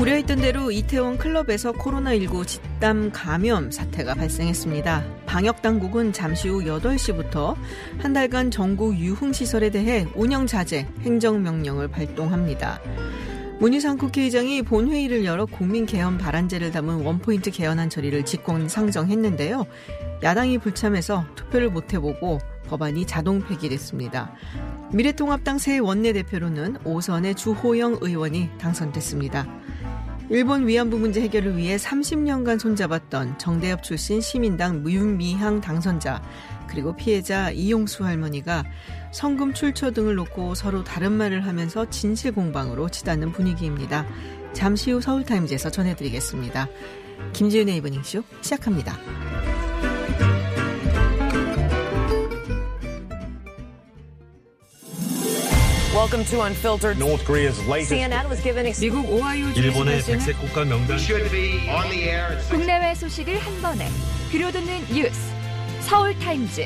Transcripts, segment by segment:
우려했던 대로 이태원 클럽에서 코로나19 집단 감염 사태가 발생했습니다. 방역 당국은 잠시 후 8시부터 한 달간 전국 유흥 시설에 대해 운영 자제 행정 명령을 발동합니다. 문희상 국회의장이 본회의를 열어 국민 개헌 발안제를 담은 원포인트 개헌안 처리를 직권 상정했는데요. 야당이 불참해서 투표를 못 해보고 법안이 자동 폐기됐습니다. 미래통합당 새 원내대표로는 오선의 주호영 의원이 당선됐습니다. 일본 위안부 문제 해결을 위해 30년간 손잡았던 정대협 출신 시민당 윤미향 당선자 그리고 피해자 이용수 할머니가 성금 출처 등을 놓고 서로 다른 말을 하면서 진실 공방으로 치닫는 분위기입니다. 잠시 후 서울타임즈에서 전해드리겠습니다. 김지은의 이브닝쇼 시작합니다. Welcome to Unfiltered. North Korea's latest CNN was given 미국 오하이오 일본의 주에서 백색 국가 명단 should be on the air at six 국내외 소식을 한 번에 들려듣는 뉴스 서울 타임즈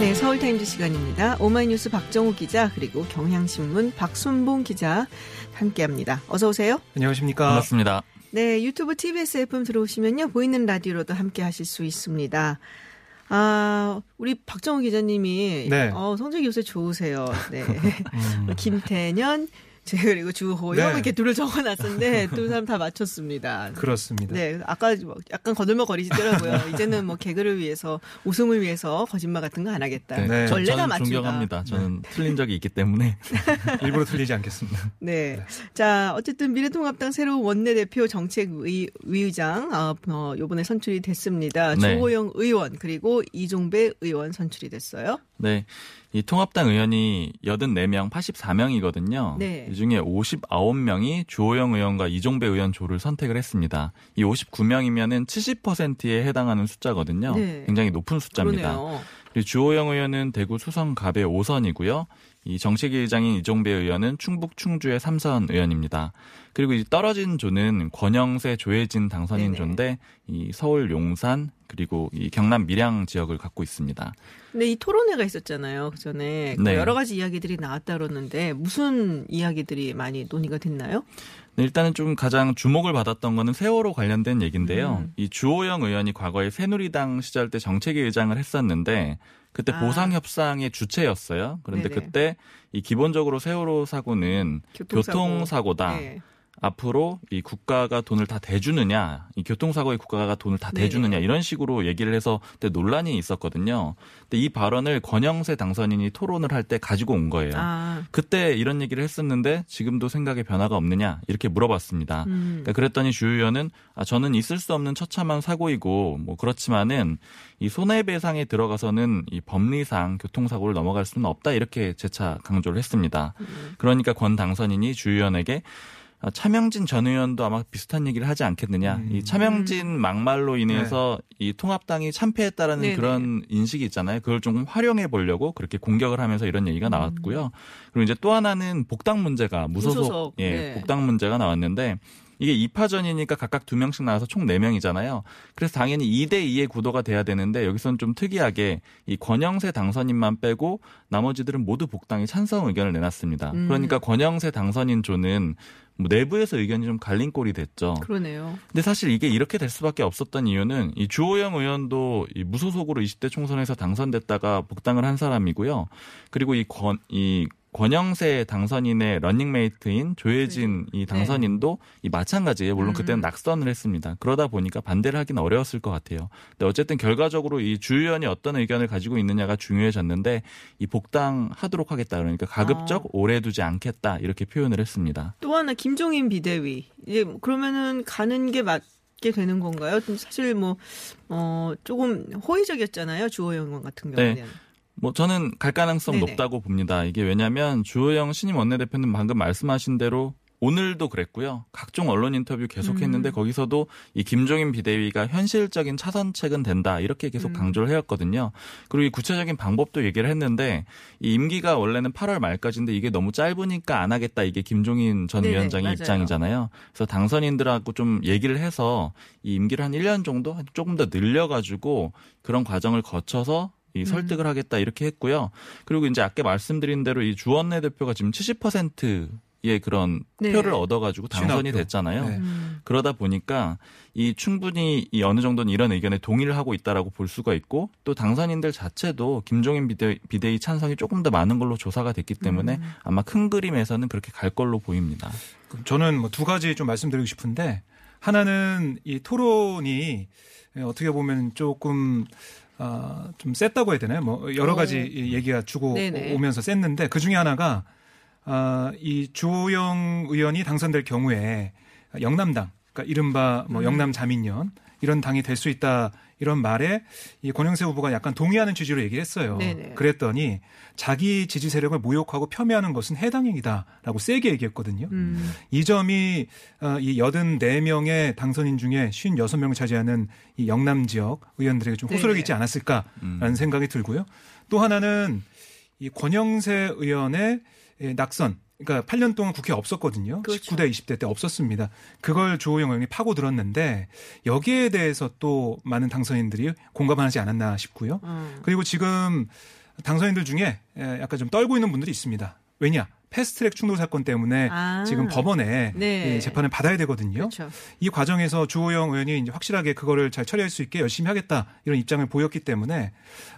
네, 서울 타임즈 시간입니다. 오마이뉴스 박정호 기자 그리고 경향신문 박순봉 기자 함께합니다. 어서 오세요. 안녕하십니까 반갑습니다. 네, 유튜브 TBS FM 들어오시면요 보이는 라디오로도 함께하실 수 있습니다. 아, 우리 박정호 기자님이 네. 어, 성적이 요새 좋으세요. 네, 김태년 제 그리고 주호영 네. 이렇게 둘을 적어놨었는데 두 사람 다 맞췄습니다. 그렇습니다 네, 아까 뭐 약간 거들먹 거리시더라고요. 이제는 뭐 개그를 위해서 웃음을 위해서 거짓말 같은 거 안 하겠다. 네. 원래가 저는 맞춘다. 존경합니다. 저는 틀린 적이 있기 때문에 일부러 틀리지 않겠습니다 네. 자, 어쨌든 미래통합당 새로운 원내대표 정책위의장, 어, 어, 요번에 선출이 됐습니다. 네. 주호영 의원, 그리고 이종배 의원 선출이 됐어요. 네. 이 통합당 의원이 84명, 84명이거든요. 네. 이 중에 59명이 주호영 의원과 이종배 의원 조를 선택을 했습니다. 이 59명이면은 70%에 해당하는 숫자거든요. 네. 굉장히 높은 숫자입니다. 그러네요. 그리고 주호영 의원은 대구 수성 갑의 5선이고요. 이 정책위 의장인 이종배 의원은 충북 충주의 3선 의원입니다. 그리고 이 떨어진 조는 권영세 조혜진 당선인 네네. 조인데 이 서울 용산 그리고 이 경남 밀양 지역을 갖고 있습니다. 근데 이 토론회가 있었잖아요. 그 전에 그 네. 여러 가지 이야기들이 나왔다 그러는데 무슨 이야기들이 많이 논의가 됐나요? 네, 일단은 좀 가장 주목을 받았던 거는 세월호 관련된 얘기인데요. 음. 이 주호영 의원이 과거에 새누리당 시절 때 정책위 의장을 했었는데 그때 아. 보상 협상의 주체였어요. 그런데 네네. 그때 이 기본적으로 세월호 사고는 교통사고. 교통사고다. 네. 앞으로 이 국가가 돈을 다 대주느냐, 이 교통사고에 국가가 돈을 다 네네. 대주느냐 이런 식으로 얘기를 해서 그때 논란이 있었거든요. 근데 이 발언을 권영세 당선인이 토론을 할 때 가지고 온 거예요. 아, 그때 이런 얘기를 했었는데 지금도 생각에 변화가 없느냐 이렇게 물어봤습니다. 음. 그러니까 그랬더니 주 의원은 아, 저는 있을 수 없는 처참한 사고이고 뭐 그렇지만은 이 손해배상에 들어가서는 이 법리상 교통사고를 넘어갈 수는 없다 이렇게 재차 강조를 했습니다. 음. 그러니까 권 당선인이 주 의원에게 아, 차명진 전 의원도 아마 비슷한 얘기를 하지 않겠느냐. 음. 이 차명진 막말로 인해서 이 통합당이 참패했다라는 네네. 그런 인식이 있잖아요. 그걸 좀 활용해 보려고 그렇게 공격을 하면서 이런 얘기가 나왔고요. 그리고 이제 또 하나는 복당 문제가 무소속, 무소속, 예, 네. 복당 문제가 나왔는데 이게 2파전이니까 각각 2명씩 나와서 총 4명이잖아요. 그래서 당연히 2대 2의 구도가 돼야 되는데 여기서는 좀 특이하게 이 권영세 당선인만 빼고 나머지들은 모두 복당에 찬성 의견을 내놨습니다. 음. 그러니까 권영세 당선인 조는 뭐 내부에서 의견이 좀 갈린 꼴이 됐죠. 그러네요. 근데 사실 이게 이렇게 될 수밖에 없었던 이유는 이 주호영 의원도 이 무소속으로 20대 총선에서 당선됐다가 복당을 한 사람이고요. 그리고 이 권, 이 권영세 당선인의 러닝메이트인 조해진 이 당선인도 이 마찬가지예요. 물론 그때는 음. 낙선을 했습니다. 그러다 보니까 반대를 하긴 어려웠을 것 같아요. 근데 어쨌든 결과적으로 이 주 의원이 어떤 의견을 가지고 있느냐가 중요해졌는데 이 복당하도록 하겠다. 그러니까 가급적 아. 오래 두지 않겠다. 이렇게 표현을 했습니다. 또 하나 김종인 비대위. 이제 뭐 그러면은 가는 게 맞 게 되는 건가요? 좀 사실 뭐 어, 조금 호의적이었잖아요. 주호영 의원 같은 네. 경우는. 뭐 저는 갈 가능성 네네. 높다고 봅니다. 이게 왜냐하면 주호영 신임 원내대표는 방금 말씀하신 대로 오늘도 그랬고요. 각종 언론 인터뷰 계속했는데 음. 거기서도 이 김종인 비대위가 현실적인 차선책은 된다 이렇게 계속 음. 강조를 해왔거든요. 그리고 이 구체적인 방법도 얘기를 했는데 이 임기가 원래는 8월 말까지인데 이게 너무 짧으니까 안 하겠다 이게 김종인 전 네네, 위원장의 맞아요. 입장이잖아요. 그래서 당선인들하고 좀 얘기를 해서 이 임기를 한 1년 정도 조금 더 늘려가지고 그런 과정을 거쳐서 음. 이 설득을 하겠다 이렇게 했고요. 그리고 이제 아까 말씀드린 대로 이 주원내 대표가 지금 70%의 그런 네. 표를 얻어가지고 당선이 신학표. 됐잖아요. 네. 음. 그러다 보니까 이 충분히 이 어느 정도는 이런 의견에 동의를 하고 있다라고 볼 수가 있고 또 당선인들 자체도 김종인 비대, 비대위 찬성이 조금 더 많은 걸로 조사가 됐기 때문에 음. 아마 큰 그림에서는 그렇게 갈 걸로 보입니다. 저는 뭐 두 가지 좀 말씀드리고 싶은데 하나는 이 토론이 어떻게 보면 조금 아, 좀 셌다고 해야 되나요? 뭐 여러 가지 어. 이 얘기가 주고 네네. 오면서 셌는데 그 중에 하나가 아, 이 주호영 의원이 당선될 경우에 영남당, 그러니까 이른바 뭐 음. 영남 자민련 이런 당이 될 수 있다 이런 말에 이 권영세 후보가 약간 동의하는 취지로 얘기를 했어요. 네네. 그랬더니 자기 지지 세력을 모욕하고 폄훼하는 것은 해당 행위다라고 세게 얘기했거든요. 음. 이 점이 어, 이 84명의 당선인 중에 56명을 차지하는 이 영남 지역 의원들에게 좀 호소력이 네네. 있지 않았을까라는 음. 생각이 들고요. 또 하나는 이 권영세 의원의 예, 낙선. 그러니까 8년 동안 국회에 없었거든요. 그렇죠. 19대, 20대 때 없었습니다. 그걸 주호영 의원이 파고 들었는데 여기에 대해서 또 많은 당선인들이 공감하지 않았나 싶고요. 어. 그리고 지금 당선인들 중에 예, 약간 좀 떨고 있는 분들이 있습니다. 왜냐? 패스트트랙 충돌 사건 때문에 아. 지금 법원에 네. 이 재판을 받아야 되거든요. 그렇죠. 이 과정에서 주호영 의원이 이제 확실하게 그거를 잘 처리할 수 있게 열심히 하겠다 이런 입장을 보였기 때문에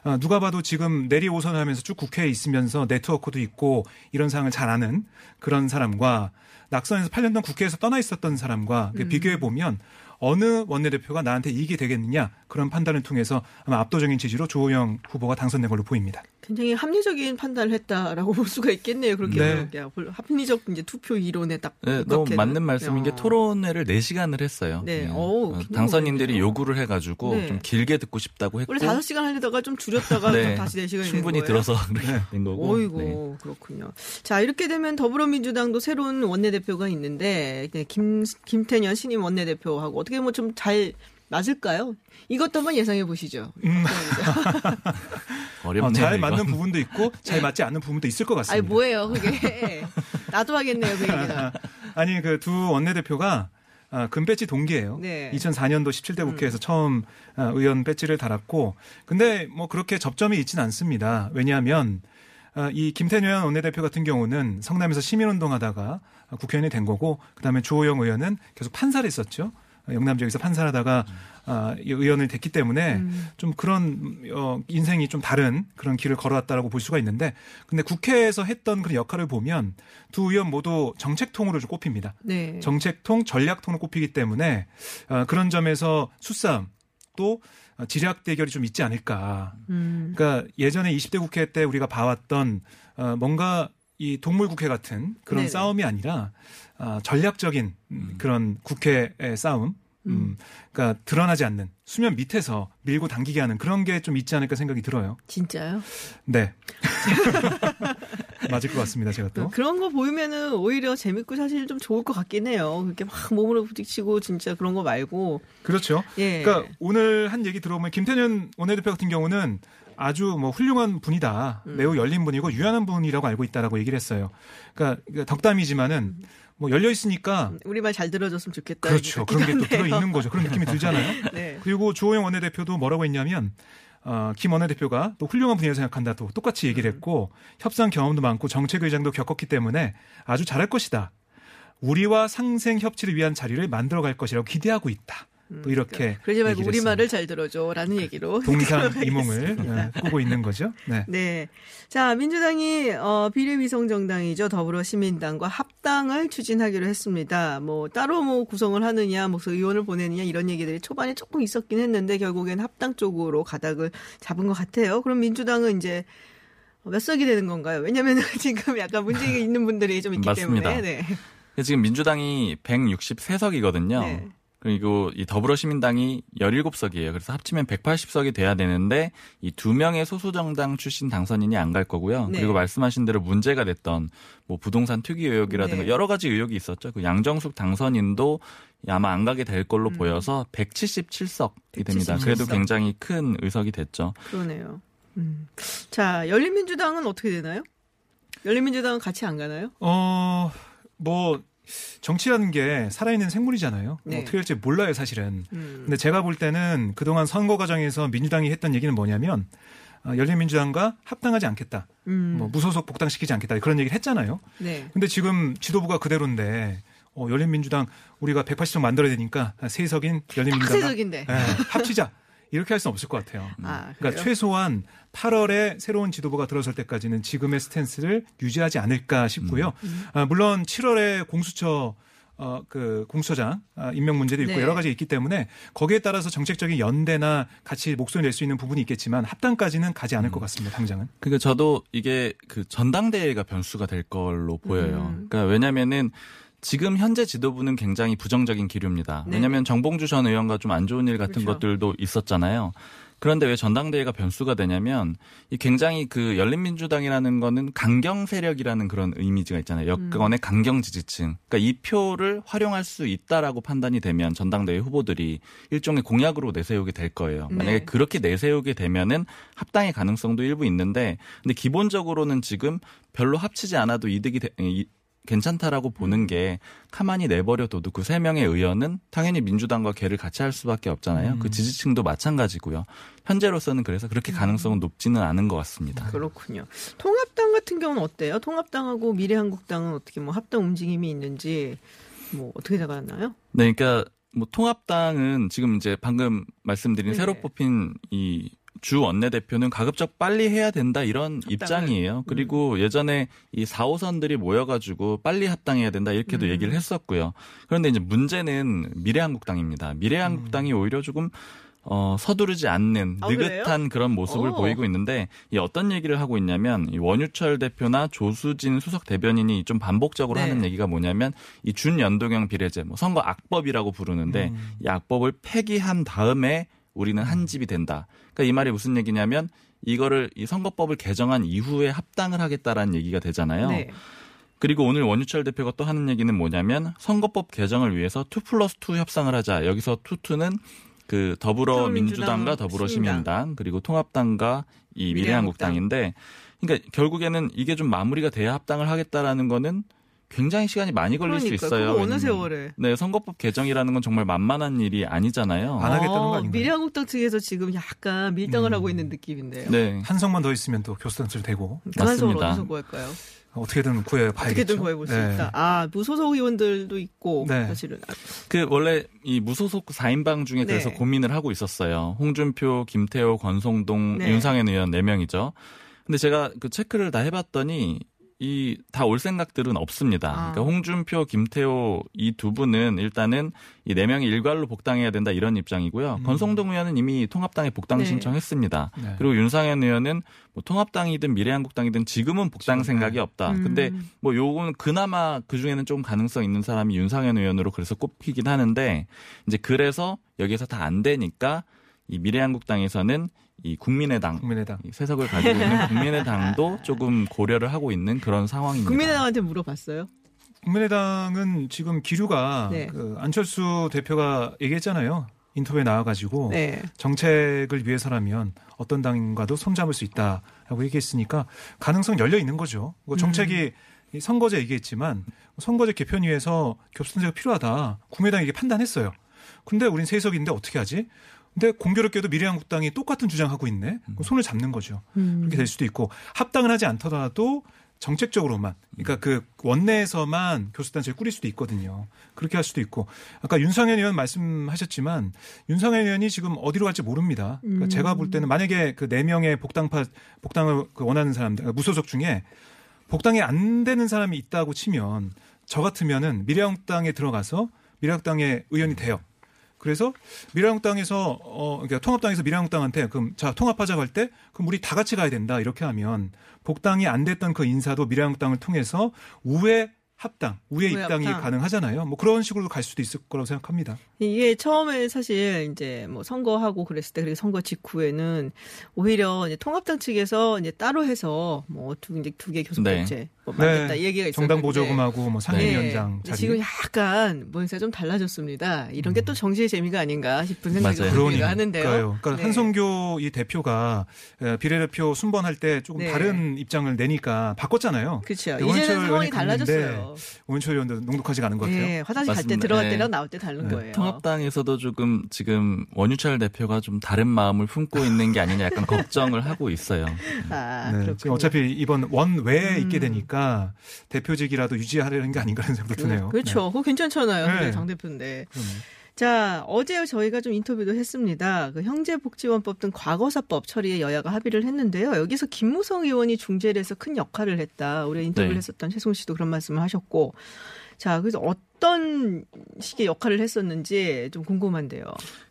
어, 누가 봐도 지금 내리 오선하면서 쭉 국회에 있으면서 네트워크도 있고 이런 상황을 잘 아는 그런 사람과 낙선에서 8년 동안 국회에서 떠나 있었던 사람과 음. 비교해 보면 어느 원내대표가 나한테 이익이 되겠느냐 그런 판단을 통해서 아마 압도적인 지지로 주호영 후보가 당선된 걸로 보입니다. 굉장히 합리적인 판단을 했다라고 볼 수가 있겠네요. 그렇게 네. 합리적 이제 투표 이론에 딱 네, 너무. 맞는 말씀인 게 어. 토론회를 4시간을 했어요. 네. 예. 어우, 어, 당선인들이. 요구를 해 가지고 네. 좀 길게 듣고 싶다고 했고 원래 5시간 하려다가 좀 줄였다가 네. 좀 다시 4시간이 충분히. 들어서 그렇게 된 거고. 어이고 네. 그렇군요. 자 이렇게 되면 더불어민주당도 새로운 원내대표가 있는데 네, 김 김태년 신임 원내대표하고 어떻게 뭐 좀 잘 맞을까요? 이것도 한번 예상해 보시죠. 음. 어렵네요. 어, 잘 이건. 맞는 부분도 있고 잘 맞지 않는 부분도 있을 것 아니 같습니다. 뭐예요 그게? 나도 하겠네요 그 얘기는. 아니 그 두 원내대표가 아, 금 배지 동기예요. 네. 2004년도 17대 국회에서 처음 아, 의원 배지를 달았고, 근데 뭐 그렇게 접점이 있지는 않습니다. 왜냐하면 아, 이 김태년 원내대표 같은 경우는 성남에서 시민운동하다가 국회의원이 된 거고, 그다음에 주호영 의원은 계속 판사를 했었죠. 영남 지역에서 판사를 하다가 아, 이 의원을 됐기 때문에 음. 좀 그런 어, 인생이 좀 다른 그런 길을 걸어왔다라고 볼 수가 있는데, 근데 국회에서 했던 그런 역할을 보면 두 의원 모두 정책통으로 좀 꼽힙니다. 네. 정책통, 전략통으로 꼽히기 때문에 어, 그런 점에서 수싸움 또 어, 지략 대결이 좀 있지 않을까. 음. 그러니까 예전에 20대 국회 때 우리가 봐왔던 어, 뭔가 이 동물 국회 같은 그런 네네. 싸움이 아니라 어, 전략적인 음, 그런 국회의 싸움. 음, 그러니까 드러나지 않는 수면 밑에서 밀고 당기게 하는 그런 게 좀 있지 않을까 생각이 들어요. 진짜요? 네. 맞을 것 같습니다, 제가 또. 그런 거 보이면은 오히려 재밌고 사실 좀 좋을 것 같긴 해요. 그렇게 막 몸으로 부딪히고 진짜 그런 거 말고. 그렇죠. 예. 그러니까 오늘 한 얘기 들어보면 김태년 원내대표 같은 경우는 아주 뭐 훌륭한 분이다. 음. 매우 열린 분이고 유연한 분이라고 알고 있다라고 얘기를 했어요. 그러니까 덕담이지만은 뭐 열려 있으니까 우리 말 잘 들어줬으면 좋겠다. 그렇죠. 그런 게 또 들어 있는 거죠. 그런 느낌이 들잖아요. 네. 그리고 주호영 원내대표도 뭐라고 했냐면 어, 김 원내대표가 또 훌륭한 분이라고 생각한다. 또 똑같이 얘기를 음. 했고 협상 경험도 많고 정책 의장도 겪었기 때문에 아주 잘할 것이다. 우리와 상생 협치를 위한 자리를 만들어 갈 것이라고 기대하고 있다. 또 이렇게 그러지 말고 우리. 말을 잘 들어줘라는 얘기로. 동상 이몽을 어, 꾸고 있는 거죠. 네. 네. 자, 민주당이 어, 비례위성 정당이죠. 더불어시민당과 합당을 추진하기로 했습니다. 뭐 따로 뭐 구성을 하느냐, 뭐 의원을 보내느냐 이런 얘기들이 초반에 조금 있었긴 했는데 결국엔 합당 쪽으로 가닥을 잡은 것 같아요. 그럼 민주당은 이제 몇 석이 되는 건가요? 왜냐하면 지금 약간 문제가 있는 분들이 좀 있기 맞습니다. 때문에. 네. 지금 민주당이 163석이거든요. 네. 그리고 이 더불어시민당이 17석이에요. 그래서 합치면 180석이 돼야 되는데 이 두 명의 소수정당 출신 당선인이 안 갈 거고요. 네. 그리고 말씀하신 대로 문제가 됐던 뭐 부동산 투기 의혹이라든가 네. 여러 가지 의혹이 있었죠. 그 양정숙 당선인도 아마 안 가게 될 걸로 음. 보여서 177석이 됩니다. 177석. 그래도 굉장히 큰 의석이 됐죠. 그러네요. 음. 자, 열린민주당은 어떻게 되나요? 열린민주당은 같이 안 가나요? 어, 뭐, 정치라는 게 살아있는 생물이잖아요. 네. 어떻게 될지 몰라요, 사실은. 음. 근데 제가 볼 때는 그동안 선거 과정에서 민주당이 했던 얘기는 뭐냐면, 어, 열린민주당과 합당하지 않겠다. 음. 뭐, 무소속 복당시키지 않겠다. 그런 얘기를 했잖아요. 네. 근데 지금 지도부가 그대로인데, 어, 열린민주당 우리가 180석 만들어야 되니까 세석인 열린민주당 세석인데. 합치자. 이렇게 할 수는 없을 것 같아요. 아, 그래요? 그러니까 최소한 8월에 새로운 지도부가 들어설 때까지는 지금의 스탠스를 유지하지 않을까 싶고요. 음. 아, 물론 7월에 공수처 어, 그 공수처장 아, 임명 문제도 있고 네. 여러 가지 있기 때문에 거기에 따라서 정책적인 연대나 같이 목소리 낼 수 있는 부분이 있겠지만 합당까지는 가지 음. 않을 것 같습니다. 당장은. 그러니까 저도 이게 그 전당대회가 변수가 될 걸로 보여요. 음. 그러니까 왜냐면은 지금 현재 지도부는 굉장히 부정적인 기류입니다. 네. 왜냐하면 정봉주 전 의원과 좀 안 좋은 일 같은 그렇죠. 것들도 있었잖아요. 그런데 왜 전당대회가 변수가 되냐면 이 굉장히 그 열린민주당이라는 거는 강경 세력이라는 그런 이미지가 있잖아요. 여권의 강경 지지층. 그러니까 이 표를 활용할 수 있다라고 판단이 되면 전당대회 후보들이 일종의 공약으로 내세우게 될 거예요. 네. 만약에 그렇게 내세우게 되면은 합당의 가능성도 일부 있는데 근데 기본적으로는 지금 별로 합치지 않아도 이득이 되- 이- 괜찮다라고 보는 게 가만히 내버려둬도 그 세 명의 의원은 당연히 민주당과 개를 같이 할 수밖에 없잖아요. 그 지지층도 마찬가지고요. 현재로서는 그래서 그렇게 가능성은 높지는 않은 것 같습니다. 그렇군요. 통합당 같은 경우는 어때요? 통합당하고 미래한국당은 어떻게 뭐 합당 움직임이 있는지 뭐 어떻게 나가나요? 네, 그러니까 뭐 통합당은 지금 이제 방금 말씀드린 네. 새로 뽑힌 이 주 원내대표는 가급적 빨리 해야 된다 이런 입장이에요. 그리고 예전에 이 4호선들이 모여가지고 빨리 합당해야 된다 이렇게도 음. 얘기를 했었고요. 그런데 이제 문제는 미래한국당입니다. 미래한국당이 오히려 조금 어, 서두르지 않는 아, 느긋한 그런 모습을 오. 보이고 있는데 이 어떤 얘기를 하고 있냐면 이 원유철 대표나 조수진 수석 대변인이 좀 반복적으로 네. 하는 얘기가 뭐냐면 이 준연동형 비례제 뭐 선거 악법이라고 부르는데 이 악법을 폐기한 다음에 우리는 한 집이 된다. 그러니까 이 말이 무슨 얘기냐면 이거를 이 선거법을 개정한 이후에 합당을 하겠다라는 얘기가 되잖아요. 네. 그리고 오늘 원유철 대표가 또 하는 얘기는 뭐냐면 선거법 개정을 위해서 2 플러스 2 협상을 하자. 여기서 투투는 그 더불어민주당과 더불어민주당, 더불어시민당 그리고 통합당과 이 미래한국당. 미래한국당인데 그러니까 결국에는 이게 좀 마무리가 돼야 합당을 하겠다라는 거는 굉장히 시간이 많이 걸릴 수 그러니까 있어요. 그거 어느 세월에. 네, 선거법 개정이라는 건 정말 만만한 일이 아니잖아요. 안 하겠다는 거 아닌가요? 미래한국당 측에서 지금 약간 밀당을 하고 있는 느낌인데요. 네. 한 석만 더 있으면 또 교수단체로 되고 그한 석을 맞습니다. 어디서 구할까요? 어떻게든 구해 봐야겠죠. 어떻게든 구해볼 수 네. 있다. 아 무소속 의원들도 있고 네. 사실은 아, 그 원래 이 무소속 4인방 중에 그래서 네. 고민을 하고 있었어요. 홍준표, 김태호, 권성동, 네. 윤상현 의원 4 명이죠. 근데 제가 그 체크를 다 해봤더니 이 다 올 생각들은 없습니다. 아. 그러니까 홍준표, 김태호 이 두 분은 일단은 이 네 명이 일괄로 복당해야 된다 이런 입장이고요. 권성동 의원은 이미 통합당에 복당 네. 신청했습니다. 네. 그리고 윤상현 의원은 뭐 통합당이든 미래한국당이든 지금은 복당 생각이 없다. 음. 근데 뭐 요건 그나마 그 중에는 좀 가능성 있는 사람이 윤상현 의원으로 그래서 꼽히긴 하는데 이제 그래서 여기서 다 안 되니까 이 미래한국당에서는 이 국민의당 국민의당. 이 세석을 가지고 있는 국민의당도 조금 고려를 하고 있는 그런 상황입니다. 국민의당한테 물어봤어요. 국민의당은 지금 기류가 네. 그 안철수 대표가 얘기했잖아요. 인터뷰에 나와가지고 네. 정책을 위해서라면 어떤 당과도 손잡을 수 있다라고 얘기했으니까 가능성 열려 있는 거죠. 뭐 정책이 이 선거제 얘기했지만 선거제 개편위에서 교수선제가 필요하다. 국민의당이 이게 판단했어요. 근데 우린 세석인데 어떻게 하지? 근데 공교롭게도 미래한국당이 똑같은 주장하고 있네. 그럼 손을 잡는 거죠. 음. 그렇게 될 수도 있고 합당을 하지 않더라도 정책적으로만 그러니까 그 원내에서만 교수단체를 꾸릴 수도 있거든요. 그렇게 할 수도 있고 아까 윤상현 의원 말씀하셨지만 윤상현 의원이 지금 어디로 갈지 모릅니다. 그러니까 제가 볼 때는 만약에 그 네 명의 복당파 복당을 그 원하는 사람들 그러니까 무소속 중에 복당이 안 되는 사람이 있다고 치면 저 같으면은 미래한국당에 들어가서 미래한국당의 의원이 돼요. 그래서 미래한국당에서 어 그러니까 통합당에서 미래한국당한테 그럼 자 통합하자고 할 때 그럼 우리 다 같이 가야 된다 이렇게 하면 복당이 안 됐던 그 인사도 미래한국당을 통해서 우회 합당, 우회 입당이 합당. 가능하잖아요. 뭐 그런 식으로 갈 수도 있을 거라고 생각합니다. 이게 처음에 사실 이제 뭐 선거하고 그랬을 때 그리고 선거 직후에는 오히려 이제 통합당 측에서 이제 따로 해서 뭐두 이제 두개 교섭단체 뭐 만들다 이 얘기가 있었는데 정당 보조금하고 뭐 상임위원장 네. 자리. 지금 약간 모양새가 좀 달라졌습니다. 이런 게 또 정치의 재미가 아닌가 싶은 생각이. 들기도 하는데요. 음. 그러니까요. 그러니까 네. 한성교 이 대표가 에, 비례대표 순번할 때 조금 네. 다른 입장을 내니까 바꿨잖아요. 그렇죠. 네, 이제는 원철 상황이 달라졌어요. 오은철 의원도 녹록하지가 않은 것 같아요. 네, 화장실 갈 때. 들어갈 네. 때랑 나올 때 다른 네. 거예요. 통합당에서도 조금 지금 원유철 대표가 좀 다른 마음을 품고 있는 게 아니냐 약간 걱정을 하고 있어요. 아, 네. 지금 어차피 이번 원외에 음. 있게 되니까 대표직이라도 유지하려는 게 아닌가라는 생각도 드네요. 그렇죠. 그거 괜찮잖아요. 네. 당 대표인데. 그럼요. 자, 어제 저희가 좀 인터뷰도 했습니다. 그 형제복지원법 등 과거사법 처리에 여야가 합의를 했는데요. 여기서 김무성 의원이 중재를 해서 큰 역할을 했다. 우리 인터뷰를 네. 했었던 최송 씨도 그런 말씀을 하셨고. 자, 그래서 어떤 식의 역할을 했었는지 좀 궁금한데요.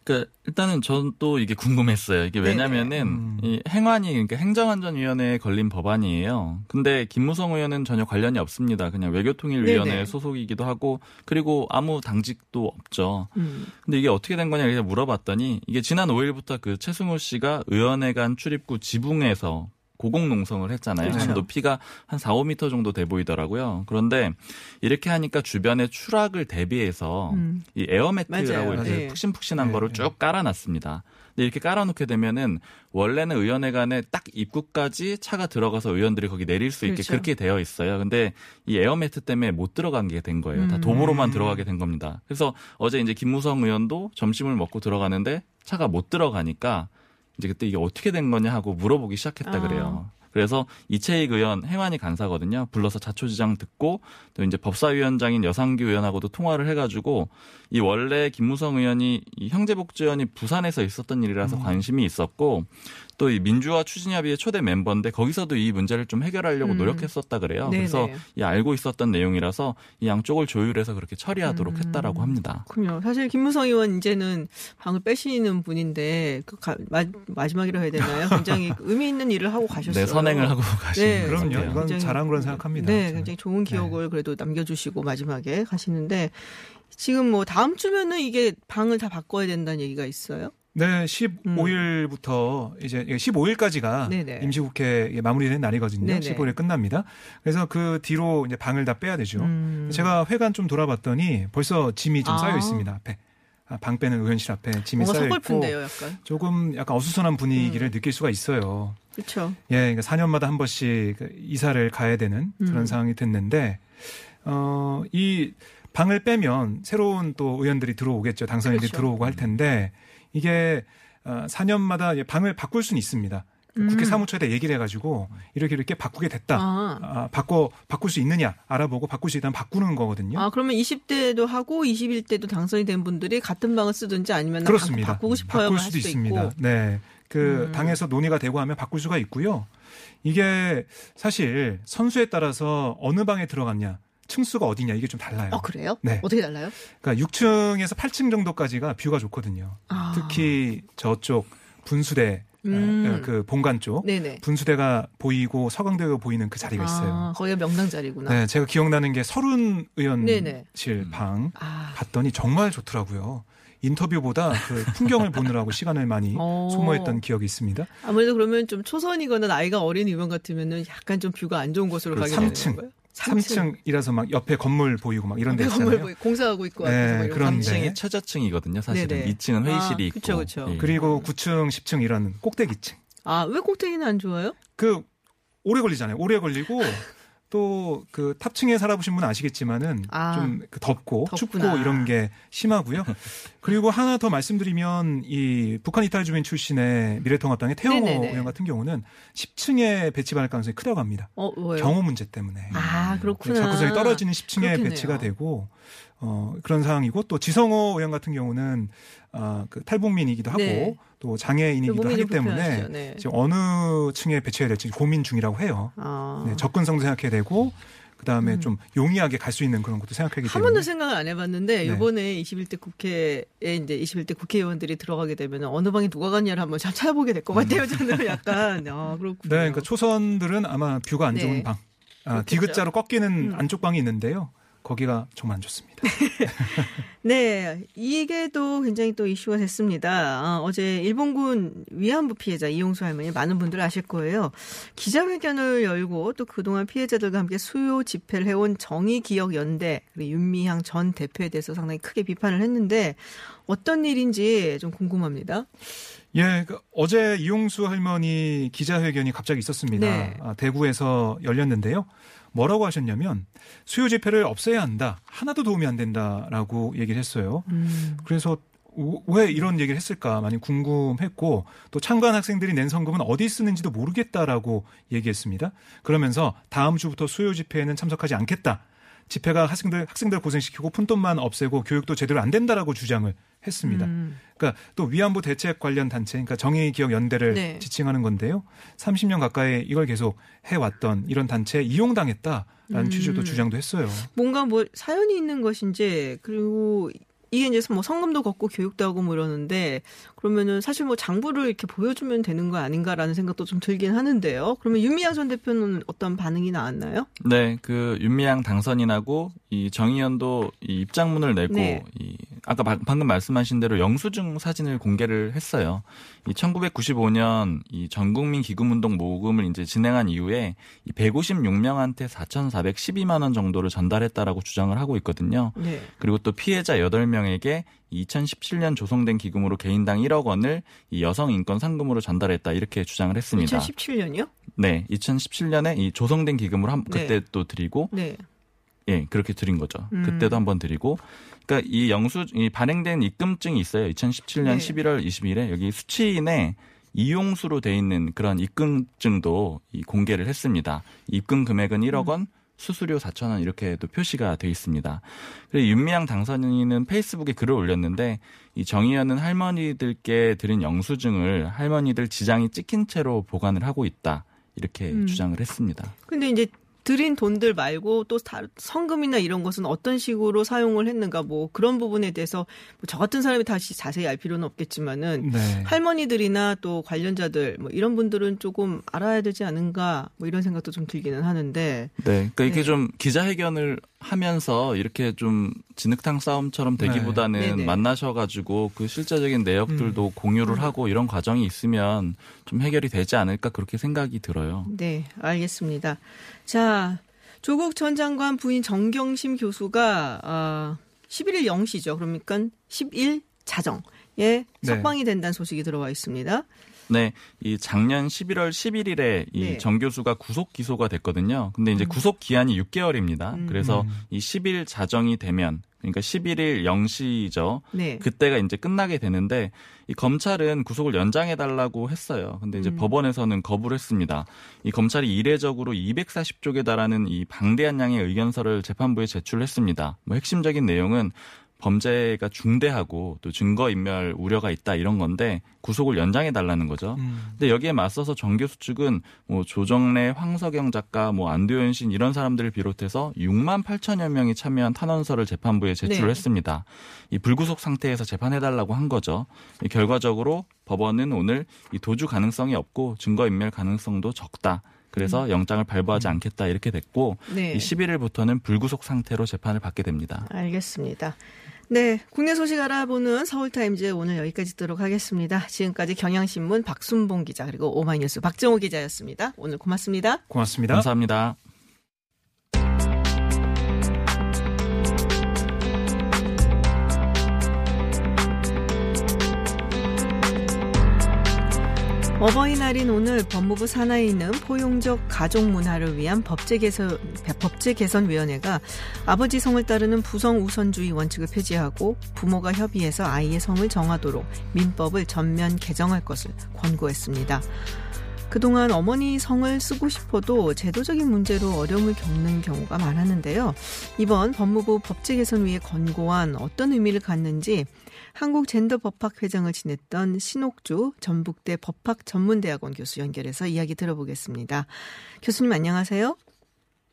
그러니까 일단은 전 또 이게 궁금했어요. 이게 왜냐면은 음. 이 행안위 그러니까 행정안전위원회에 걸린 법안이에요. 근데 김무성 의원은 전혀 관련이 없습니다. 그냥 외교통일위원회 네네. 소속이기도 하고 그리고 아무 당직도 없죠. 음. 근데 이게 어떻게 된 거냐 이렇게 물어봤더니 이게 지난 5일부터 그 최승호 씨가 의원회관 출입구 지붕에서 고공 농성을 했잖아요. 그렇죠. 높이가 한 4, 5미터 정도 돼 보이더라고요. 그런데 이렇게 하니까 주변에 추락을 대비해서 음. 이 에어매트라고. 이렇게 네. 푹신푹신한 네, 거를 네. 쭉 깔아놨습니다. 근데 이렇게 깔아놓게 되면은 원래는 의원회관에 딱 입구까지 차가 들어가서 의원들이 거기 내릴 수 있게 그렇죠. 그렇게 되어 있어요. 근데 이 에어매트 때문에 못 들어간 게 된 거예요. 다 음. 도보로만 들어가게 된 겁니다. 그래서 어제 이제 김무성 의원도 점심을 먹고 들어가는데 차가 못 들어가니까 이제 그때 이게 어떻게 된 거냐 하고 물어보기 시작했다 아. 그래요. 그래서 이채익 의원 행안위 간사거든요. 불러서 자초지종 듣고 또 이제 법사위원장인 여상규 의원하고도 통화를 해가지고 이 원래 김무성 의원이 이 형제복지원이 부산에서 있었던 일이라서 관심이 있었고 또 이 민주화 추진협의회 초대 멤버인데 거기서도 이 문제를 좀 해결하려고 음. 노력했었다 그래요. 네네. 그래서 이 알고 있었던 내용이라서 이 양쪽을 조율해서 그렇게 처리하도록 음. 했다라고 합니다. 그렇군요. 사실 김무성 의원 이제는 방을 빼시는 분인데 그 가, 마, 마지막이라 해야 되나요? 굉장히 의미 있는 일을 하고 가셨어요. 네, 선행을 하고 네, 것 그럼요. 같아요. 이건 굉장히- 잘한 거라 생각합니다. 네, 저는. 굉장히 좋은 기억을 그래도 남겨주시고 마지막에 가시는데 지금 뭐 다음 주면은 이게 방을 다 바꿔야 된다는 얘기가 있어요. 네, 15일부터 이제 15일까지가 음. 네네. 임시국회 마무리되는 날이거든요. 네네. 15일에 끝납니다. 그래서 그 뒤로 이제 방을 다 빼야 되죠. 음. 제가 회관 좀 돌아봤더니 벌써 짐이 좀 아. 쌓여 있습니다. 앞에 아, 방 빼는 의원실 앞에 짐이 쌓여 있고 약간. 조금 약간 어수선한 분위기를 음. 느낄 수가 있어요. 그렇죠. 예, 그러니까 4년마다 한 번씩 그 이사를 가야 되는 그런 음. 상황이 됐는데 어, 이 방을 빼면 새로운 또 의원들이 들어오겠죠. 당선인들이 그렇죠. 들어오고 할 텐데 이게 어, 4년마다 방을 바꿀 수는 있습니다. 그 국회 음. 사무처에다 얘기를 해가지고 이렇게 이렇게 바꾸게 됐다. 아. 아, 바꿔 바꿀 수 있느냐 알아보고 바꿀 수 있다면 바꾸는 거거든요. 아, 그러면 20대도 하고 21대도 당선이 된 분들이 같은 방을 쓰든지 아니면 그렇습니다. 바꾸고 싶어요 바꿀 할 수도 수도 있습니다. 있고. 네. 그 음. 당에서 논의가 되고 하면 바꿀 수가 있고요. 이게 사실 선수에 따라서 어느 방에 들어갔냐, 층수가 어디냐 이게 좀 달라요. 어, 그래요? 네. 어떻게 달라요? 그러니까 6층에서 8층 정도까지가 뷰가 좋거든요. 아. 특히 저쪽 분수대 음. 에, 그 본관 쪽 네네. 분수대가 보이고 서강대가 보이는 그 자리가 있어요. 아, 거기가 명당 자리구나. 네, 제가 기억나는 게 서른. 의원실 방 아. 봤더니 정말 좋더라고요. 인터뷰보다 그 풍경을 보느라고 시간을 많이 어. 소모했던 기억이 있습니다. 아무래도 그러면 좀 초선이거나 나이가 어린 의원 같으면은 약간 좀 뷰가 안 좋은 곳으로 가게 되는 3층. 거예요. 3층이라서 막 옆에 건물 보이고 막 이런 데 건물 있잖아요. 보이- 공사하고 있고 네. 거. 3층이 최저층이거든요. 사실은 네네. 2층은 회의실이 아, 있고. 그쵸, 그쵸. 예. 그리고 9층, 10층 이런 꼭대기층. 아, 왜 꼭대기는 안 좋아요? 그 오래 걸리잖아요. 오래 걸리고 또 그 탑층에 살아보신 분은 아시겠지만은 아, 좀그 덥고 덥구나. 춥고 이런 게 심하고요. 그리고 하나 더 말씀드리면 이 북한 이탈 주민 출신의 미래통합당의 태영호. 의원 같은 경우는 10층에 배치받을 가능성이 크다고 합니다. 어, 왜요? 경호 문제 때문에. 아, 그렇구나. 접근성이 떨어지는 10층에 그렇겠네요. 배치가 되고 어, 그런 상황이고 또 지성호 의원 같은 경우는 아, 그 탈북민이기도 하고 네. 또 장애인이기도 몸이 하기 좀 때문에. 네. 지금 어느 층에 배치해야 될지 고민 중이라고 해요. 아. 네, 접근성도 생각해야 되고 그다음에 음. 좀 용이하게 갈 수 있는 그런 것도 생각하기 한 때문에 번도 생각을 안 해봤는데 네. 이번에 21대 국회에 이제 21대 국회의원들이 들어가게 되면 어느 방에 누가 갔냐를 한번 참 찾아보게 될 것 같아요. 저는 약간 아 그렇군요. 네, 그러니까 초선들은 아마 뷰가 안 좋은 네. 방. 아. 디귿자로 꺾이는 음. 안쪽 방이 있는데요. 거기가 정말 안 좋습니다. 네, 이게 또 굉장히 또 이슈가 됐습니다. 어, 제 일본군 위안부 피해자 이용수 할머니 많은 분들 아실 거예요. 기자회견을 열고 또 그동안 피해자들과 함께 수요 집회를 해온 정의기억연대 그리고 윤미향 전 대표에 대해서 상당히 크게 비판을 했는데 어떤 일인지 좀 궁금합니다. 예, 그 어제 이용수 할머니 기자회견이 갑자기 있었습니다. 네. 아, 대구에서 열렸는데요. 뭐라고 하셨냐면 수요 집회를 없애야 한다. 하나도 도움이 안 된다라고 얘기를 했어요. 음. 그래서 우- 왜 이런 얘기를 했을까 많이 궁금했고 또 참가한 학생들이 낸 성금은 어디 쓰는지도 모르겠다라고 얘기했습니다. 그러면서 다음 주부터 수요 집회에는 참석하지 않겠다. 집회가 학생들 학생들 고생시키고 푼돈만 없애고 교육도 제대로 안 된다라고 주장을 했습니다. 음. 그러니까 또 위안부 대책 관련 단체, 그러니까 정의 기억 연대를 네. 지칭하는 건데요. 30년 가까이 이걸 계속 해왔던 이런 단체에 이용당했다라는 음. 취지로 또 주장도 했어요. 뭔가 뭐 사연이 있는 것인지 그리고 이게 이제 뭐 성금도 걷고 교육도 하고 뭐 이러는데 그러면은 사실 뭐 장부를 이렇게 보여주면 되는 거 아닌가라는 생각도 좀 들긴 하는데요. 그러면 윤미향 전 대표는 어떤 반응이 나왔나요? 네, 그 윤미향 당선인하고 이 정의연도 이 입장문을 내고 네. 이 아까 바- 방금 말씀하신 대로 영수증 사진을 공개를 했어요. 이 1995년 이 전국민 기금운동 모금을 이제 진행한 이후에 이 156명한테 4,412만 원 정도를 전달했다라고 주장을 하고 있거든요. 네. 그리고 또 피해자 8명에게 2017년 조성된 기금으로 개인당 1억 원을 이 여성 인권 상금으로 전달했다 이렇게 주장을 했습니다. 2017년이요? 네, 2017년에 이 조성된 기금으로 한 네. 그때 또 드리고 네. 예, 그렇게 드린 거죠. 음. 그때도 한번 드리고. 그러니까 이 영수 이 발행된 입금증이 있어요. 2017년 네. 11월 20일에 여기 수취인에 이용수로 돼 있는 그런 입금증도 이 공개를 했습니다. 입금 금액은 1억 원, 수수료 4천 원 이렇게도 표시가 돼 있습니다. 그리고 윤미향 당선인은 페이스북에 글을 올렸는데 이 정의연은 할머니들께 드린 영수증을 할머니들 지장이 찍힌 채로 보관을 하고 있다. 이렇게 음. 주장을 했습니다. 근데 이제 드린 돈들 말고 또 다- 성금이나 이런 것은 어떤 식으로 사용을 했는가 뭐 그런 부분에 대해서 뭐 저 같은 사람이 다시 자세히 알 필요는 없겠지만은 네. 할머니들이나 또 관련자들 뭐 이런 분들은 조금 알아야 되지 않은가 뭐 이런 생각도 좀 들기는 하는데 네, 그러니까 이게 네. 좀 기자회견을 하면서 이렇게 좀 진흙탕 싸움처럼 되기보다는 네. 만나셔가지고 그 실제적인 내역들도 공유를 하고 이런 과정이 있으면 좀 해결이 되지 않을까 그렇게 생각이 들어요. 네 알겠습니다. 자 조국 전 장관 부인 정경심 교수가 아 11일 0시죠. 그러니까 10일 자정에 네. 석방이 된다는 소식이 들어와 있습니다. 네, 이 작년 11월 11일에 이 네. 정 교수가 구속 기소가 됐거든요. 근데 이제 구속 기한이 6개월입니다. 음. 그래서 이 10일 자정이 되면 그러니까 11일 0시죠. 네. 그때가 이제 끝나게 되는데 이 검찰은 구속을 연장해 달라고 했어요. 근데 이제 음. 법원에서는 거부를 했습니다. 이 검찰이 이례적으로 240쪽에 달하는 이 방대한 양의 의견서를 재판부에 제출했습니다. 뭐 핵심적인 내용은 범죄가 중대하고 또 증거 인멸 우려가 있다 이런 건데 구속을 연장해 달라는 거죠. 음. 근데 여기에 맞서서 정 교수 측은 뭐 조정래, 황석영 작가, 뭐 안도현 신 이런 사람들을 비롯해서 6만 8천여 명이 참여한 탄원서를 재판부에 제출을 네. 했습니다. 이 불구속 상태에서 재판해 달라고 한 거죠. 이 결과적으로 법원은 오늘 이 도주 가능성이 없고 증거 인멸 가능성도 적다. 그래서 영장을 발부하지 않겠다 이렇게 됐고 음. 네. 이 11일부터는 불구속 상태로 재판을 받게 됩니다. 알겠습니다. 네, 국내 소식 알아보는 서울타임즈 오늘 여기까지 듣도록 하겠습니다. 지금까지 경향신문 박순봉 기자 그리고 오마이뉴스 박정호 기자였습니다. 오늘 고맙습니다. 고맙습니다. 감사합니다. 어버이날인 오늘 법무부 산하에 있는 포용적 가족 문화를 위한 법제 개선 법제 개선 위원회가 아버지 성을 따르는 부성 우선주의 원칙을 폐지하고 부모가 협의해서 아이의 성을 정하도록 민법을 전면 개정할 것을 권고했습니다. 그동안 어머니 성을 쓰고 싶어도 제도적인 문제로 어려움을 겪는 경우가 많았는데요. 이번 법무부 법제 개선위의 권고안 어떤 의미를 갖는지 한국 젠더 법학 회장을 지냈던 신옥주 전북대 법학 전문대학원 교수 연결해서 이야기 들어보겠습니다. 교수님 안녕하세요.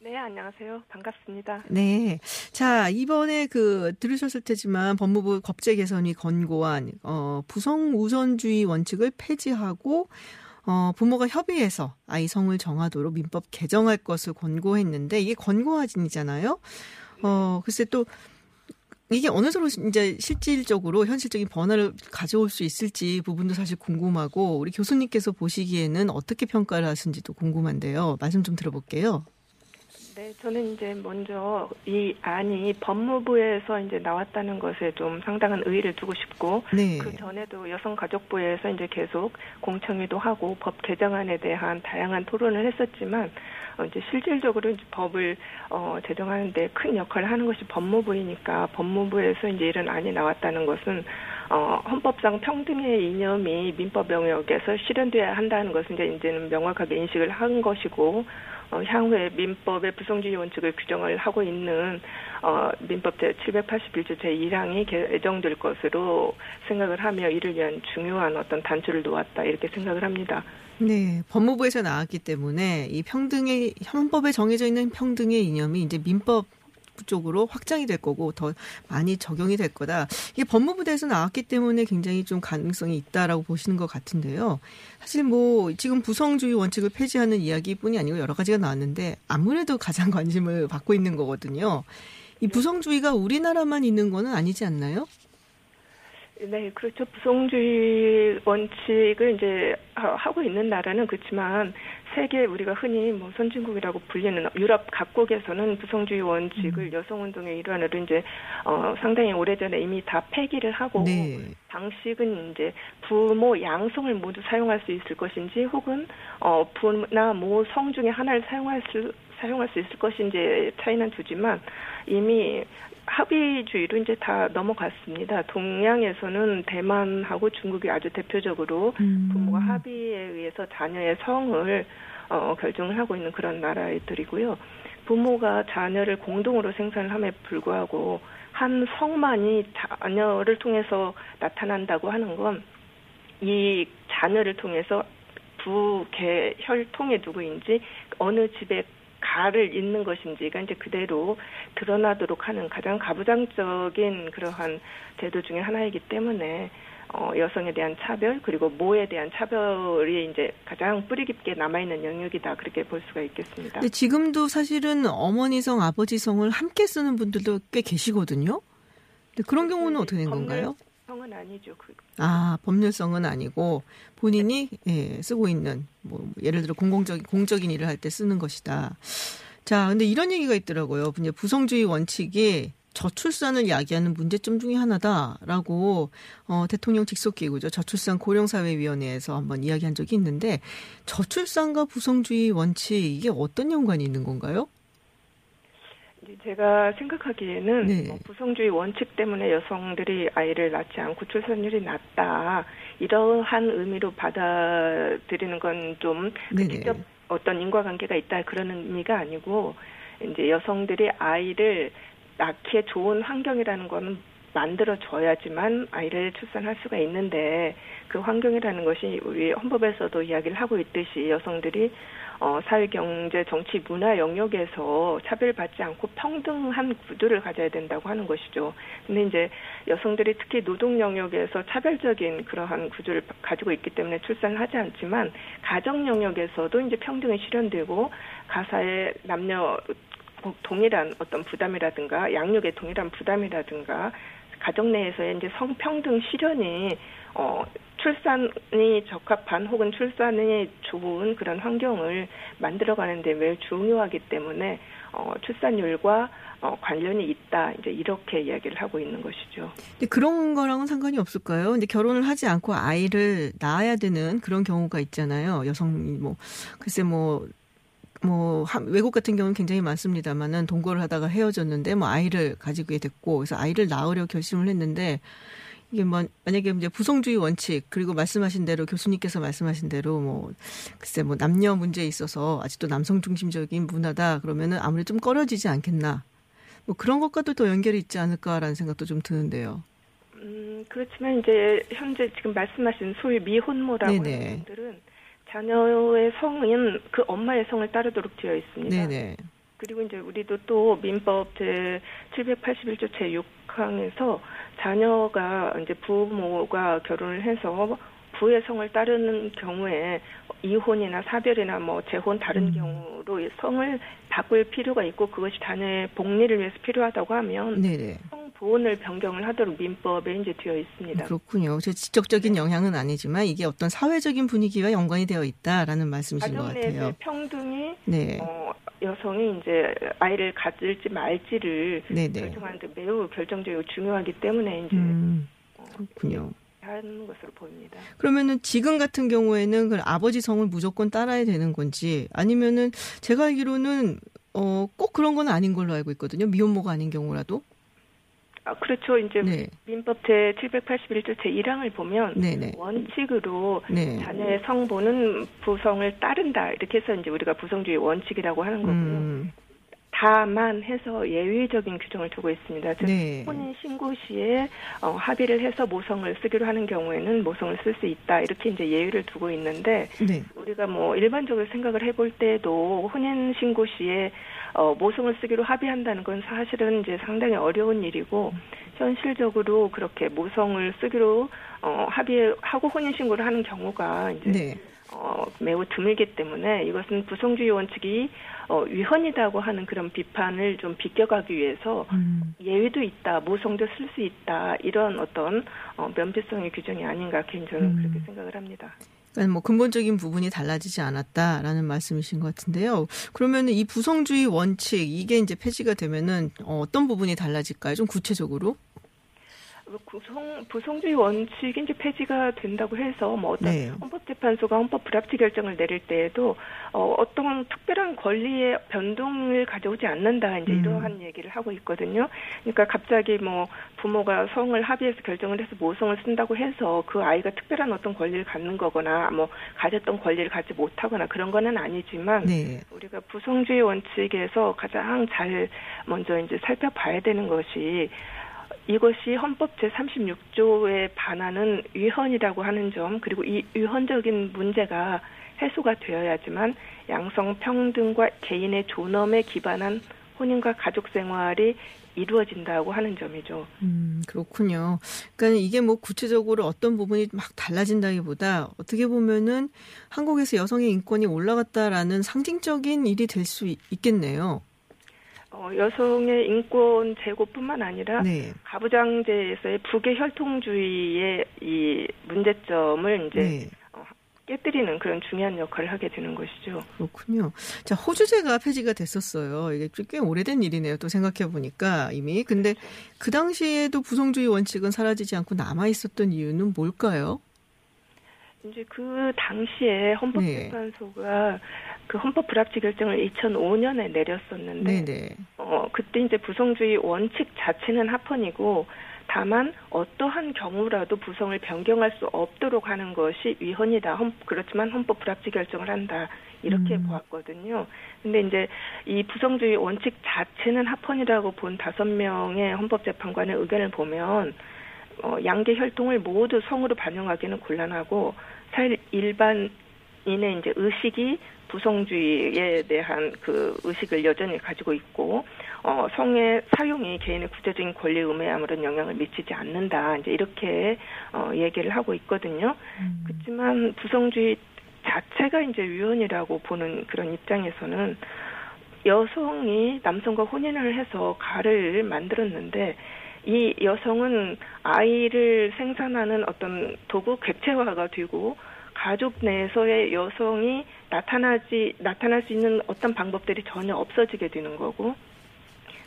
네, 안녕하세요. 반갑습니다. 네. 자, 이번에 그 들으셨을 테지만 법무부 법제 개선위 권고안 어 부성 우선주의 원칙을 폐지하고 어, 부모가 협의해서 아이 성을 정하도록 민법 개정할 것을 권고했는데 이게 권고하진이잖아요. 어, 글쎄 또 이게 어느 정도 이제 실질적으로 현실적인 변화를 가져올 수 있을지 부분도 사실 궁금하고 우리 교수님께서 보시기에는 어떻게 평가를 하신지도 궁금한데요. 말씀 좀 들어볼게요. 네, 저는 이제 먼저 이 안이 법무부에서 이제 나왔다는 것에 좀 상당한 의의를 두고 싶고 네. 그 전에도 여성가족부에서 이제 계속 공청회도 하고 법 개정안에 대한 다양한 토론을 했었지만 어, 이제 실질적으로 이제 법을 어, 제정하는데 큰 역할을 하는 것이 법무부이니까 법무부에서 이제 이런 안이 나왔다는 것은 어, 헌법상 평등의 이념이 민법 영역에서 실현돼야 한다는 것은 이제 이제는 명확하게 인식을 한 것이고 어, 향후에 민법의 부성주의 원칙을 규정을 하고 있는 어, 민법 제 781조 제1항이 개정될 것으로 생각을 하며 이를 위한 중요한 어떤 단추를 놓았다 이렇게 생각을 합니다. 네, 법무부에서 나왔기 때문에 이 평등의 헌법에 정해져 있는 평등의 이념이 이제 민법 쪽으로 확장이 될 거고 더 많이 적용이 될 거다. 이게 법무부에서 나왔기 때문에 굉장히 좀 가능성이 있다라고 보시는 것 같은데요. 사실 뭐 지금 부성주의 원칙을 폐지하는 이야기뿐이 아니고 여러 가지가 나왔는데 아무래도 가장 관심을 받고 있는 거거든요. 이 부성주의가 우리나라만 있는 거는 아니지 않나요? 네, 그렇죠. 부성주의 원칙을 이제 하고 있는 나라는 그렇지만 세계 우리가 흔히 뭐 선진국이라고 불리는 유럽 각국에서는 부성주의 원칙을 음. 여성 운동의 일환으로 이제 어 상당히 오래전에 이미 다 폐기를 하고 네. 방식은 이제 부모 양성을 모두 사용할 수 있을 것인지 혹은 어 부나 모 성 중에 하나를 사용할 수 사용할 수 있을 것인지 차이는 두지만 이미 합의주의로 이제 다 넘어갔습니다. 동양에서는 대만하고 중국이 아주 대표적으로 음. 부모가 합의에 의해서 자녀의 성을 어, 결정을 하고 있는 그런 나라들이고요. 부모가 자녀를 공동으로 생산을 함에 불구하고 한 성만이 자녀를 통해서 나타난다고 하는 건 이 자녀를 통해서 부계 혈통의 누구인지 어느 집에 가를 잇는 것인지가 이제 그대로 드러나도록 하는 가장 가부장적인 그러한 제도 중의 하나이기 때문에 어, 여성에 대한 차별 그리고 모에 대한 차별이 이제 가장 뿌리 깊게 남아 있는 영역이다 그렇게 볼 수가 있겠습니다. 근데 지금도 사실은 어머니성 아버지성을 함께 쓰는 분들도 꽤 계시거든요. 근데 그런. 경우는 어떻게 된 건가요? 법률성은 아니죠. 그. 아 법률성은 아니고 본인이 예, 쓰고 있는 뭐 예를 들어 공공적인 공적인 일을 할 때 쓰는 것이다. 자, 근데 이런 얘기가 있더라고요. 이제 부성주의 원칙이 저출산을 야기하는 문제점 중의 하나다라고 어, 대통령 직속 기구죠 저출산 고령사회위원회에서 한번 이야기한 적이 있는데 저출산과 부성주의 원칙 이게 어떤 연관이 있는 건가요? 제가 생각하기에는 네. 뭐 부성주의 원칙 때문에 여성들이 아이를 낳지 않고 출산율이 낮다 이러한 의미로 받아들이는 건좀 그 직접 어떤 인과관계가 있다 그런 의미가 아니고 이제 여성들이 아이를 낳기에 좋은 환경이라는 거는 만들어줘야지만 아이를 출산할 수가 있는데 그 환경이라는 것이 우리 헌법에서도 이야기를 하고 있듯이 여성들이 어, 사회, 경제, 정치, 문화 영역에서 차별받지 않고 평등한 구조를 가져야 된다고 하는 것이죠. 근데 이제 여성들이 특히 노동 영역에서 차별적인 그러한 구조를 가지고 있기 때문에 출산을 하지 않지만 가정 영역에서도 이제 평등이 실현되고 가사의 남녀 동일한 어떤 부담이라든가 양육의 동일한 부담이라든가 가정 내에서의 이제 성평등 실현이 어 출산이 적합한 혹은 출산이 좋은 그런 환경을 만들어가는데 매우 중요하기 때문에 어, 출산율과 어, 관련이 있다 이제 이렇게 이야기를 하고 있는 것이죠. 근데 그런 거랑은 상관이 없을까요? 근데 결혼을 하지 않고 아이를 낳아야 되는 그런 경우가 있잖아요. 여성이 뭐 글쎄 뭐뭐 뭐, 외국 같은 경우는 굉장히 많습니다만은 동거를 하다가 헤어졌는데 뭐 아이를 가지게 됐고 그래서 아이를 낳으려 결심을 했는데 이게 뭐 만약에 이제 부성주의 원칙 그리고 말씀하신 대로 교수님께서 말씀하신 대로 뭐 글쎄 뭐 남녀 문제에 있어서 아직도 남성 중심적인 문화다 그러면은 아무래도 좀 꺼려지지 않겠나 뭐 그런 것과도 더 연결이 있지 않을까라는 생각도 좀 드는데요. 음 그렇지만 이제 현재 지금 말씀하신 소위 미혼모라고. 하는 분들은 자녀의 성은 그 엄마의 성을 따르도록 되어 있습니다. 네네. 그리고 이제 우리도 또 민법 제 781조 제 6항에서 자녀가 이제 부모가 결혼을 해서 부의 성을 따르는 경우에 이혼이나 사별이나 뭐 재혼 다른 음. 경우로 성을 바꿀 필요가 있고 그것이 자녀의 복리를 위해서 필요하다고 하면 네네. 성보온을 변경을 하도록 민법에 이제 되어 있습니다. 그렇군요. 저 직접적인 영향은 아니지만 이게 어떤 사회적인 분위기와 연관이 되어 있다라는 말씀이신 것 같아요. 평등이 네. 어, 여성이 이제 아이를 가질지 말지를 네네. 결정하는데 매우 결정적이고 중요하기 때문에 이제 음, 그렇군요. 하는 것으로 보입니다. 그러면은 지금 같은 경우에는 그 아버지 성을 무조건 따라야 되는 건지 아니면은 제가 알기로는 어, 꼭 그런 건 아닌 걸로 알고 있거든요. 미혼모가 아닌 경우라도. 아, 그렇죠. 이제 네. 민법 제 781조 제 1항을 보면 네네. 원칙으로 네. 자녀의 성보는 부성을 따른다 이렇게 해서 이제 우리가 부성주의 원칙이라고 하는 거고요. 음, 다만 해서 예외적인 규정을 두고 있습니다. 즉 네. 혼인 신고 시에 어, 합의를 해서 모성을 쓰기로 하는 경우에는 모성을 쓸 수 있다 이렇게 이제 예외를 두고 있는데 네. 우리가 뭐 일반적으로 생각을 해볼 때도 혼인 신고 시에 어, 모성을 쓰기로 합의한다는 건 사실은 이제 상당히 어려운 일이고 현실적으로 그렇게 모성을 쓰기로 어, 합의하고 혼인 신고를 하는 경우가 이제 네. 어, 매우 드물기 때문에 이것은 부성주의 원칙이 어, 위헌이라고 하는 그런 비판을 좀 비껴가기 위해서 음, 예외도 있다, 모성도 쓸 수 있다 이런 어떤 어, 면피성의 규정이 아닌가 개인적으로 음. 그렇게 생각을 합니다. 그러니까 뭐 근본적인 부분이 달라지지 않았다라는 말씀이신 것 같은데요. 그러면 이 부성주의 원칙 이게 이제 폐지가 되면은 어, 어떤 부분이 달라질까요? 좀 구체적으로? 구성, 부성주의 원칙이 이제 폐지가 된다고 해서 뭐 어떤 네. 헌법재판소가 헌법 불합치 결정을 내릴 때에도 어, 어떤 특별한 권리의 변동을 가져오지 않는다 이제 음. 이러한 얘기를 하고 있거든요. 그러니까 갑자기 뭐 부모가 성을 합의해서 결정을 해서 모성을 쓴다고 해서 그 아이가 특별한 어떤 권리를 갖는 거거나 뭐 가졌던 권리를 갖지 못하거나 그런 거는 아니지만 네. 우리가 부성주의 원칙에서 가장 잘 먼저 이제 살펴봐야 되는 것이 이것이 헌법 제36조에 반하는 위헌이라고 하는 점 그리고 이 위헌적인 문제가 해소가 되어야지만 양성 평등과 개인의 존엄에 기반한 혼인과 가족 생활이 이루어진다고 하는 점이죠. 음, 그렇군요. 그러니까 이게 뭐 구체적으로 어떤 부분이 막 달라진다기보다 어떻게 보면은 한국에서 여성의 인권이 올라갔다라는 상징적인 일이 될 수 있겠네요. 어, 여성의 인권 제고뿐만 아니라 네. 가부장제에서의 부계 혈통주의의 이 문제점을 이제 네. 깨뜨리는 그런 중요한 역할을 하게 되는 것이죠. 그렇군요. 자, 호주제가 폐지가 됐었어요. 이게 꽤 오래된 일이네요. 또 생각해 보니까 이미. 근데 그 당시에도 부성주의 원칙은 사라지지 않고 남아 있었던 이유는 뭘까요? 이제 그 당시에 헌법재판소가 그 헌법 불합치 결정을 2005년에 내렸었는데 네네. 어 그때 이제 부성주의 원칙 자체는 합헌이고 다만 어떠한 경우라도 부성을 변경할 수 없도록 하는 것이 위헌이다. 헌, 그렇지만 헌법 불합치 결정을 한다. 이렇게 음. 보았거든요. 근데 이제 이 부성주의 원칙 자체는 합헌이라고 본 다섯 명의 헌법재판관의 의견을 보면 어, 양계 혈통을 모두 성으로 반영하기는 곤란하고 사실 일반 인의 이제 의식이 부성주의에 대한 그 의식을 여전히 가지고 있고 어, 성의 사용이 개인의 구체적인 권리 의무에 아무런 영향을 미치지 않는다. 이제 이렇게 어, 얘기를 하고 있거든요. 음. 그렇지만 부성주의 자체가 이제 위헌이라고 보는 그런 입장에서는 여성이 남성과 혼인을 해서 가를 만들었는데 이 여성은 아이를 생산하는 어떤 도구 객체화가 되고 가족 내에서의 여성이 나타나지 나타날 수 있는 어떤 방법들이 전혀 없어지게 되는 거고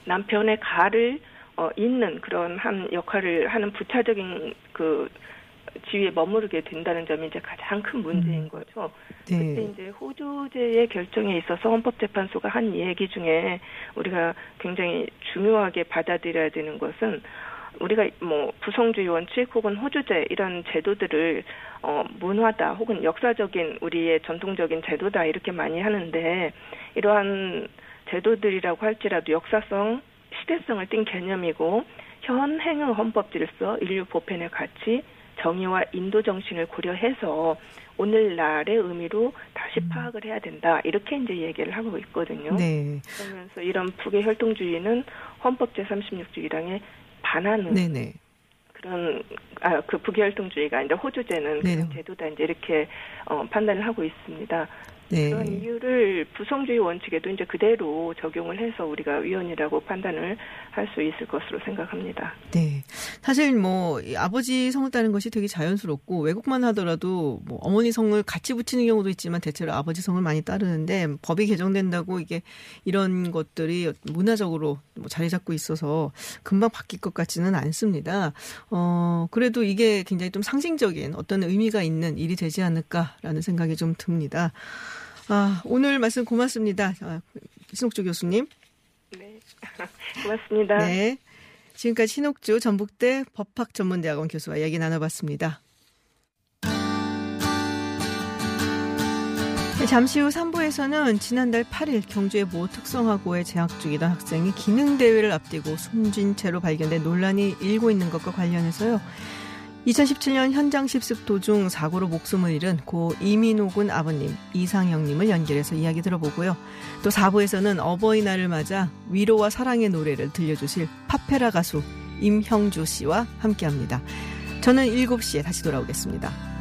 남편의 가를 어, 잇는 그런 한 역할을 하는 부차적인 그 지위에 머무르게 된다는 점이 이제 가장 큰 문제인 음. 거죠. 그때 네. 이제 호주제의 결정에 있어서 헌법재판소가 한 얘기 중에 우리가 굉장히 중요하게 받아들여야 되는 것은 우리가 뭐 부성주의 원칙 혹은 호주제 이런 제도들을 어 문화다 혹은 역사적인 우리의 전통적인 제도다 이렇게 많이 하는데 이러한 제도들이라고 할지라도 역사성 시대성을 띈 개념이고 현행의 헌법 질서 인류 보편의 가치 정의와 인도 정신을 고려해서 오늘날의 의미로 다시 파악을 해야 된다 이렇게 이제 얘기를 하고 있거든요. 네. 그러면서 이런 북의 혈통주의는 헌법 제36조 1항에 반하는 네네. 그런 아 그 부결등주의가 아니라 호주제는 네. 제도다 이제 이렇게 어, 판단을 하고 있습니다. 네. 그런 이유를 부성주의 원칙에도 이제 그대로 적용을 해서 우리가 위헌이라고 판단을 할 수 있을 것으로 생각합니다. 네. 사실 뭐이 아버지 성을 따는 것이 되게 자연스럽고 외국만 하더라도 뭐 어머니 성을 같이 붙이는 경우도 있지만 대체로 아버지 성을 많이 따르는데 법이 개정된다고 이게 이런 것들이 문화적으로 뭐 자리 잡고 있어서 금방 바뀔 것 같지는 않습니다. 어, 그래도 이게 굉장히 좀 상징적인 어떤 의미가 있는 일이 되지 않을까라는 생각이 좀 듭니다. 아, 오늘 말씀 고맙습니다. 아, 신옥주 교수님. 네. 고맙습니다. 네. 지금까지 신옥주 전북대 법학전문대학원 교수와 이야기 나눠봤습니다. 네, 잠시 후 3부에서는 지난달 8일 경주의 모 특성화고에 재학 중이던 학생이 기능대회를 앞두고 숨진 채로 발견된 논란이 일고 있는 것과 관련해서요. 2017년 현장 실습 도중 사고로 목숨을 잃은 고 이민호 군 아버님 이상형님을 연결해서 이야기 들어보고요. 또 4부에서는 어버이날을 맞아 위로와 사랑의 노래를 들려주실 파페라 가수 임형주 씨와 함께 합니다. 저는 7시에 다시 돌아오겠습니다.